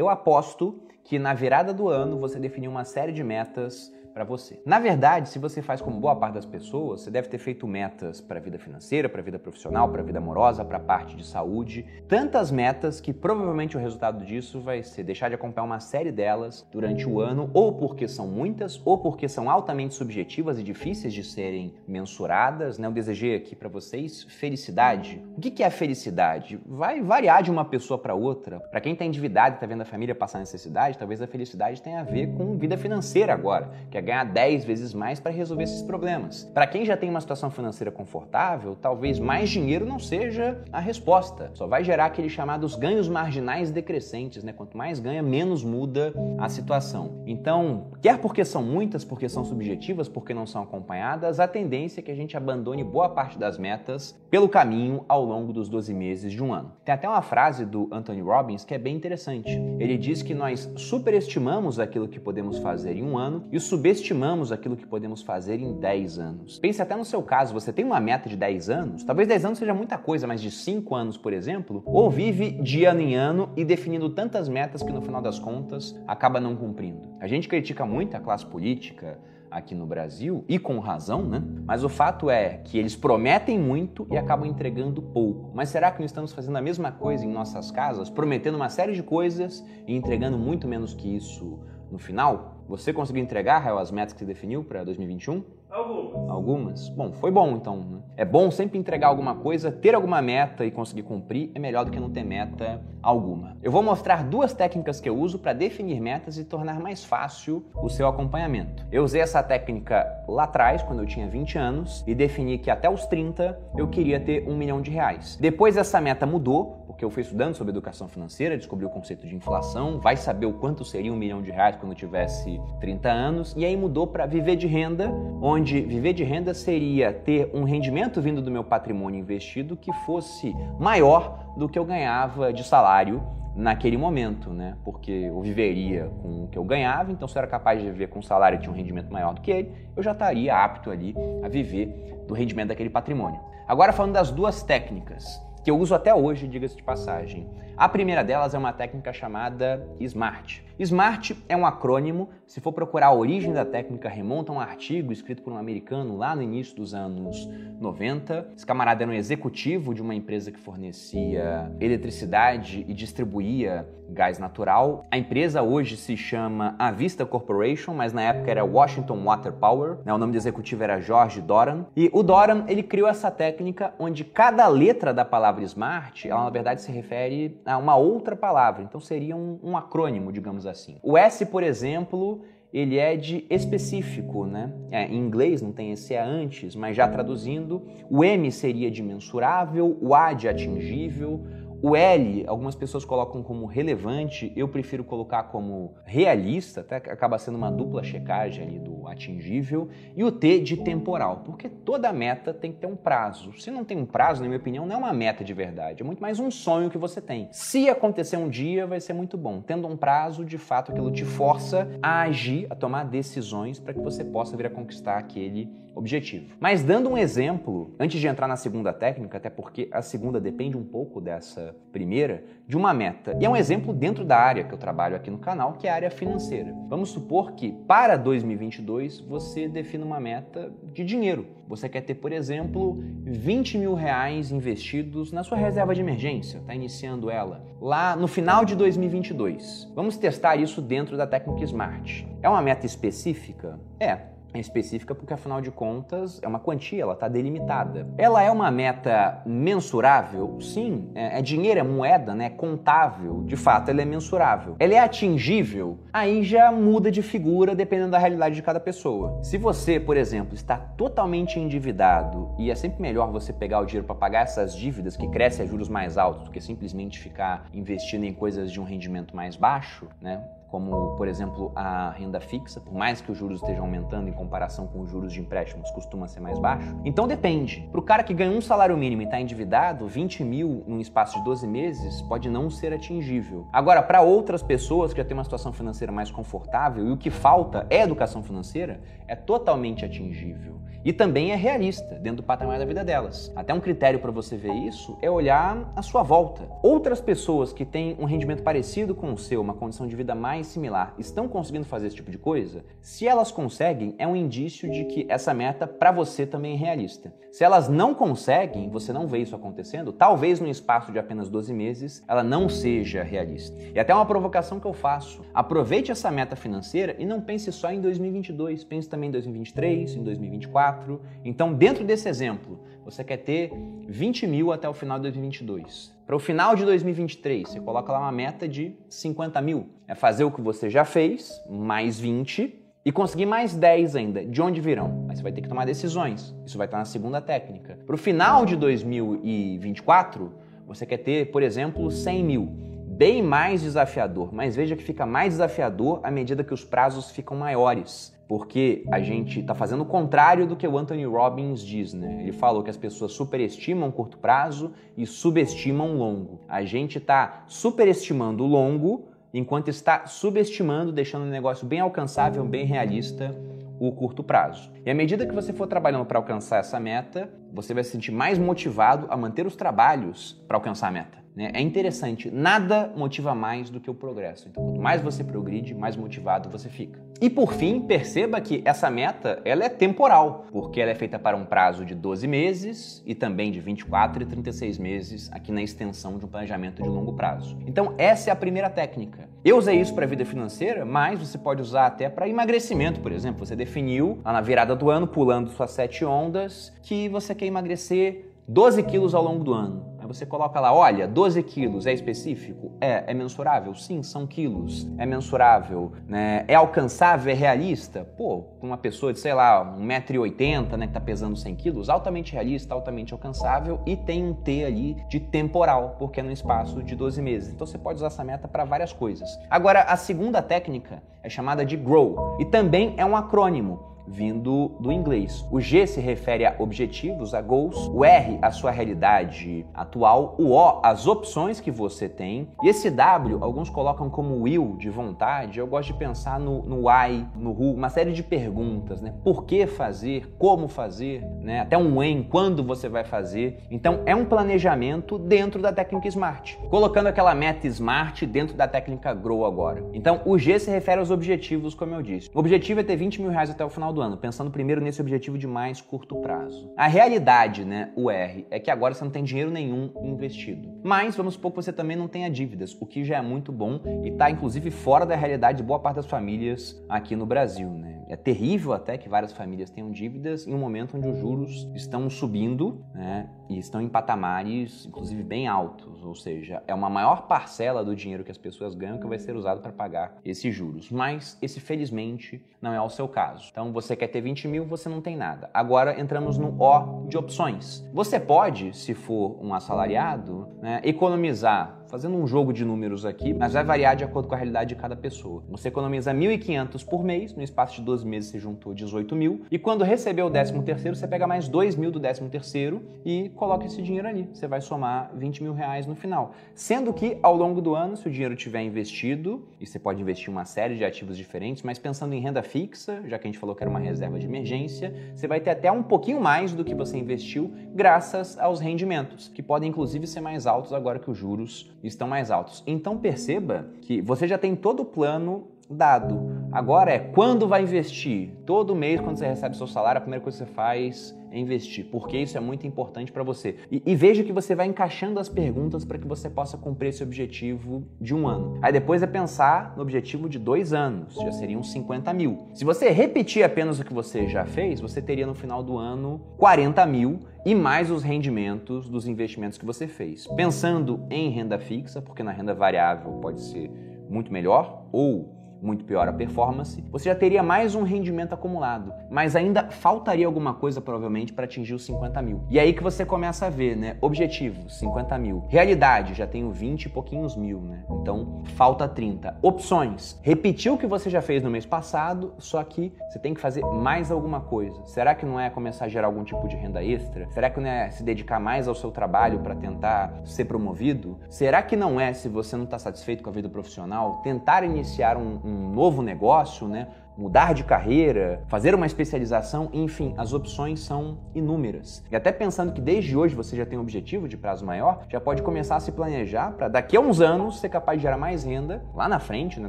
Eu aposto que na virada do ano você definiu uma série de metas para você. Na verdade, se você faz como boa parte das pessoas, você deve ter feito metas para a vida financeira, para a vida profissional, para a vida amorosa, para a parte de saúde, tantas metas que provavelmente o resultado disso vai ser deixar de acompanhar uma série delas durante o ano, ou porque são muitas, ou porque são altamente subjetivas e difíceis de serem mensuradas. Né? Eu desejei aqui para vocês felicidade. O que é felicidade? Vai variar de uma pessoa para outra. Para quem está endividado e está vendo a família passar necessidade, talvez a felicidade tenha a ver com vida financeira agora, que é ganhar 10 vezes mais para resolver esses problemas. Para quem já tem uma situação financeira confortável, talvez mais dinheiro não seja a resposta. Só vai gerar aqueles chamados ganhos marginais decrescentes, né? Quanto mais ganha, menos muda a situação. Então, quer porque são muitas, porque são subjetivas, porque não são acompanhadas, a tendência é que a gente abandone boa parte das metas pelo caminho ao longo dos 12 meses de um ano. Tem até uma frase do Anthony Robbins que é bem interessante. Ele diz que nós superestimamos aquilo que podemos fazer em um ano e subestimamos subestimamos aquilo que podemos fazer em 10 anos. Pense até no seu caso, você tem uma meta de 10 anos, talvez 10 anos seja muita coisa, mas de 5 anos, por exemplo, ou vive de ano em ano e definindo tantas metas que no final das contas acaba não cumprindo. A gente critica muito a classe política, aqui no Brasil, e com razão, né? Mas o fato é que eles prometem muito e acabam entregando pouco. Mas será que não estamos fazendo a mesma coisa em nossas casas, prometendo uma série de coisas e entregando muito menos que isso no final? Você conseguiu entregar, Rael, as metas que você definiu para 2021? Algumas. Algumas? Bom, foi bom então. Né? É bom sempre entregar alguma coisa, ter alguma meta e conseguir cumprir é melhor do que não ter meta alguma. Eu vou mostrar duas técnicas que eu uso para definir metas e tornar mais fácil o seu acompanhamento. Eu usei essa técnica lá atrás, quando eu tinha 20 anos, e defini que até os 30 eu queria ter um milhão de reais. Depois essa meta mudou, porque eu fui estudando sobre educação financeira, descobri o conceito de inflação, vai saber o quanto seria um milhão de reais quando eu tivesse 30 anos, e aí mudou para viver de renda, onde onde viver de renda seria ter um rendimento vindo do meu patrimônio investido que fosse maior do que eu ganhava de salário naquele momento, né? Porque eu viveria com o que eu ganhava, então se eu era capaz de viver com um salário que tinha um rendimento maior do que ele, eu já estaria apto ali a viver do rendimento daquele patrimônio. Agora falando das duas técnicas que eu uso até hoje, diga-se de passagem. A primeira delas é uma técnica chamada SMART. SMART é um acrônimo, se for procurar a origem da técnica, remonta a um artigo escrito por um americano lá no início dos anos 90. Esse camarada era um executivo de uma empresa que fornecia eletricidade e distribuía gás natural. A empresa hoje se chama Avista Corporation, mas na época era Washington Water Power. Né? O nome do executivo era George Doran. E o Doran ele criou essa técnica onde cada letra da palavra SMART, ela na verdade se refere uma outra palavra. Então seria um, um acrônimo, digamos assim. O S, por exemplo, ele é de específico, né? É, em inglês não tem esse é antes, mas já traduzindo, o M seria de mensurável, o A de atingível, o L, algumas pessoas colocam como relevante, eu prefiro colocar como realista, até acaba sendo uma dupla checagem ali do atingível, e o T de temporal, porque toda meta tem que ter um prazo. Se não tem um prazo, na minha opinião, não é uma meta de verdade, é muito mais um sonho que você tem. Se acontecer um dia, vai ser muito bom. Tendo um prazo, de fato, aquilo te força a agir, a tomar decisões para que você possa vir a conquistar aquele objetivo. Mas dando um exemplo, antes de entrar na segunda técnica, até porque a segunda depende um pouco dessa primeira, de uma meta. E é um exemplo dentro da área que eu trabalho aqui no canal, que é a área financeira. Vamos supor que para 2022 você defina uma meta de dinheiro. Você quer ter, por exemplo, 20 mil reais investidos na sua reserva de emergência, está iniciando ela lá no final de 2022. Vamos testar isso dentro da técnica SMART. É uma meta específica? É é específica porque, afinal de contas, é uma quantia, ela está delimitada. Ela é uma meta mensurável? Sim. É, é dinheiro, é moeda, né? É contável. De fato, ela é mensurável. Ela é atingível? Aí já muda de figura dependendo da realidade de cada pessoa. Se você, por exemplo, está totalmente endividado e é sempre melhor você pegar o dinheiro para pagar essas dívidas que crescem a juros mais altos do que simplesmente ficar investindo em coisas de um rendimento mais baixo, né? Como por exemplo a renda fixa, por mais que os juros estejam aumentando em comparação com os juros de empréstimos, costuma ser mais baixo. Então depende. Para o cara que ganha um salário mínimo e está endividado, 20 mil num espaço de 12 meses pode não ser atingível. Agora, para outras pessoas que já têm uma situação financeira mais confortável e o que falta é educação financeira, é totalmente atingível. E também é realista dentro do patamar da vida delas. Até um critério para você ver isso é olhar a sua volta. Outras pessoas que têm um rendimento parecido com o seu, uma condição de vida mais similar, estão conseguindo fazer esse tipo de coisa? Se elas conseguem, é um indício de que essa meta para você também é realista. Se elas não conseguem, você não vê isso acontecendo, talvez no espaço de apenas 12 meses ela não seja realista. E até uma provocação que eu faço: aproveite essa meta financeira e não pense só em 2022, pense também em 2023, em 2024. Então, dentro desse exemplo, você quer ter 20 mil até o final de 2022. Para o final de 2023, você coloca lá uma meta de 50 mil. É fazer o que você já fez, mais 20, e conseguir mais 10 ainda. De onde virão? Aí você vai ter que tomar decisões. Isso vai estar na segunda técnica. Para o final de 2024, você quer ter, por exemplo, 100 mil. Bem mais desafiador, mas veja que fica mais desafiador à medida que os prazos ficam maiores porque a gente está fazendo o contrário do que o Anthony Robbins diz, né? Ele falou que as pessoas superestimam curto prazo e subestimam longo. A gente está superestimando o longo enquanto está subestimando, deixando o negócio bem alcançável, bem realista o curto prazo. E à medida que você for trabalhando para alcançar essa meta, você vai se sentir mais motivado a manter os trabalhos para alcançar a meta. Né? É interessante, nada motiva mais do que o progresso. Então, quanto mais você progride, mais motivado você fica. E por fim, perceba que essa meta ela é temporal, porque ela é feita para um prazo de 12 meses e também de 24 e 36 meses aqui na extensão de um planejamento de longo prazo. Então, essa é a primeira técnica. Eu usei isso para a vida financeira, mas você pode usar até para emagrecimento, por exemplo. Você definiu lá na virada do ano, pulando suas sete ondas, que você quer emagrecer 12 quilos ao longo do ano você coloca lá, olha, 12 quilos é específico? É. É mensurável? Sim, são quilos. É mensurável? Né? É alcançável? É realista? Pô, uma pessoa de, sei lá, 1,80m, né, que tá pesando 100 quilos, altamente realista, altamente alcançável e tem um T ali de temporal, porque é no espaço de 12 meses. Então você pode usar essa meta para várias coisas. Agora, a segunda técnica é chamada de GROW e também é um acrônimo vindo do inglês. O G se refere a objetivos, a goals, o R a sua realidade atual, o O as opções que você tem e esse W alguns colocam como will de vontade. Eu gosto de pensar no, no why, no who, uma série de perguntas, né? Por que fazer? Como fazer? Né? Até um when, quando você vai fazer? Então é um planejamento dentro da técnica Smart, colocando aquela meta Smart dentro da técnica Grow agora. Então o G se refere aos objetivos, como eu disse. O objetivo é ter 20 mil reais até o final do do ano, pensando primeiro nesse objetivo de mais curto prazo. A realidade, né, o R, é que agora você não tem dinheiro nenhum investido. Mas vamos supor que você também não tenha dívidas, o que já é muito bom e está inclusive fora da realidade de boa parte das famílias aqui no Brasil, né? É terrível até que várias famílias tenham dívidas em um momento onde os juros estão subindo né, e estão em patamares, inclusive, bem altos. Ou seja, é uma maior parcela do dinheiro que as pessoas ganham que vai ser usado para pagar esses juros. Mas esse, felizmente, não é o seu caso. Então, você quer ter 20 mil, você não tem nada. Agora entramos no O de opções. Você pode, se for um assalariado, né, economizar fazendo um jogo de números aqui, mas vai variar de acordo com a realidade de cada pessoa. Você economiza 1.500 por mês, no espaço de 12 meses você juntou 18 mil, e quando receber o 13 terceiro, você pega mais 2 mil do 13 terceiro e coloca esse dinheiro ali. Você vai somar 20 mil reais no final. Sendo que, ao longo do ano, se o dinheiro tiver investido, e você pode investir uma série de ativos diferentes, mas pensando em renda fixa, já que a gente falou que era uma reserva de emergência, você vai ter até um pouquinho mais do que você investiu graças aos rendimentos, que podem inclusive ser mais altos agora que os juros estão mais altos. Então perceba que você já tem todo o plano dado. Agora é quando vai investir? Todo mês, quando você recebe seu salário, a primeira coisa que você faz investir, porque isso é muito importante para você. E, e, veja que você vai encaixando as perguntas para que você possa cumprir esse objetivo de um ano. Aí depois é pensar no objetivo de dois anos, já seriam 50 mil. Se você repetir apenas o que você já fez, você teria no final do ano 40 mil e mais os rendimentos dos investimentos que você fez. Pensando em renda fixa, porque na renda variável pode ser muito melhor, ou muito pior a performance, você já teria mais um rendimento acumulado, mas ainda faltaria alguma coisa provavelmente para atingir os 50 mil. E aí que você começa a ver, né? Objetivo, 50 mil. Realidade, já tenho 20 e pouquinhos mil, né? Então falta 30. Opções, repetir o que você já fez no mês passado, só que você tem que fazer mais alguma coisa. Será que não é começar a gerar algum tipo de renda extra? Será que não é se dedicar mais ao seu trabalho para tentar ser promovido? Será que não é, se você não está satisfeito com a vida profissional, tentar iniciar um, um novo negócio, né? mudar de carreira, fazer uma especialização, enfim, as opções são inúmeras. E até pensando que desde hoje você já tem um objetivo de prazo maior, já pode começar a se planejar para daqui a uns anos ser capaz de gerar mais renda lá na frente, né,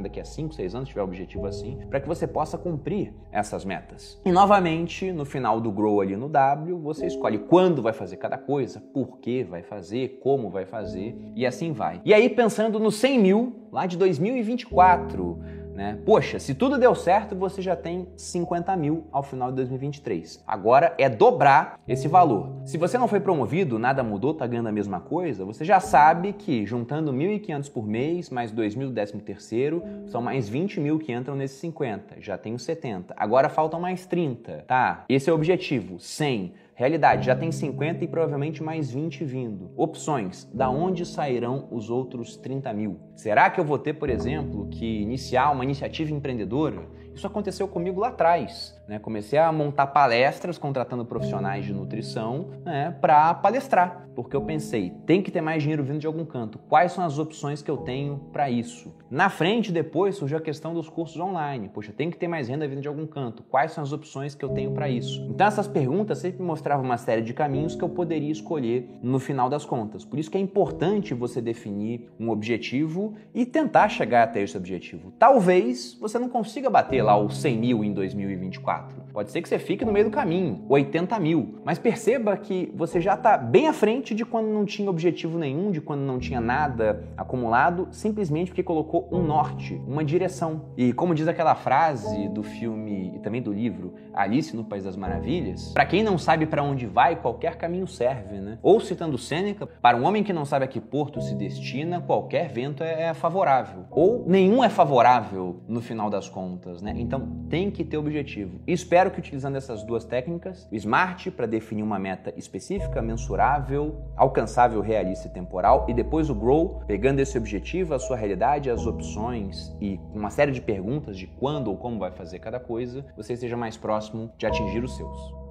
daqui a 5, 6 anos, tiver um objetivo assim, para que você possa cumprir essas metas. E novamente, no final do Grow ali no W, você escolhe quando vai fazer cada coisa, por que vai fazer, como vai fazer e assim vai. E aí, pensando no 100 mil lá de 2024, né? Poxa, se tudo deu certo, você já tem 50 mil ao final de 2023. Agora é dobrar esse valor. Se você não foi promovido, nada mudou, tá ganhando a mesma coisa, você já sabe que juntando 1.500 por mês, mais 2.000 do 13 terceiro, são mais 20 mil que entram nesses 50. Já tenho 70. Agora faltam mais 30, tá? Esse é o objetivo, 100. Realidade, já tem 50 e provavelmente mais 20 vindo. Opções, da onde sairão os outros 30 mil? Será que eu vou ter, por exemplo, que iniciar uma iniciativa empreendedora? Isso aconteceu comigo lá atrás. Né? Comecei a montar palestras contratando profissionais de nutrição né, para palestrar, porque eu pensei, tem que ter mais dinheiro vindo de algum canto. Quais são as opções que eu tenho para isso? Na frente, depois, surgiu a questão dos cursos online. Poxa, tem que ter mais renda vindo de algum canto. Quais são as opções que eu tenho para isso? Então, essas perguntas sempre mostravam uma série de caminhos que eu poderia escolher no final das contas. Por isso que é importante você definir um objetivo e tentar chegar até esse objetivo. Talvez você não consiga bater lá os 100 mil em 2024 Pode ser que você fique no meio do caminho, 80 mil. Mas perceba que você já está bem à frente de quando não tinha objetivo nenhum, de quando não tinha nada acumulado, simplesmente porque colocou um norte, uma direção. E como diz aquela frase do filme e também do livro Alice no País das Maravilhas, para quem não sabe para onde vai, qualquer caminho serve, né? Ou citando Sêneca, para um homem que não sabe a que porto se destina, qualquer vento é, é favorável. Ou nenhum é favorável no final das contas, né? Então tem que ter objetivo. Espero que utilizando essas duas técnicas, o SMART para definir uma meta específica, mensurável, alcançável, realista e temporal, e depois o GROW, pegando esse objetivo, a sua realidade, as opções e uma série de perguntas de quando ou como vai fazer cada coisa, você esteja mais próximo de atingir os seus.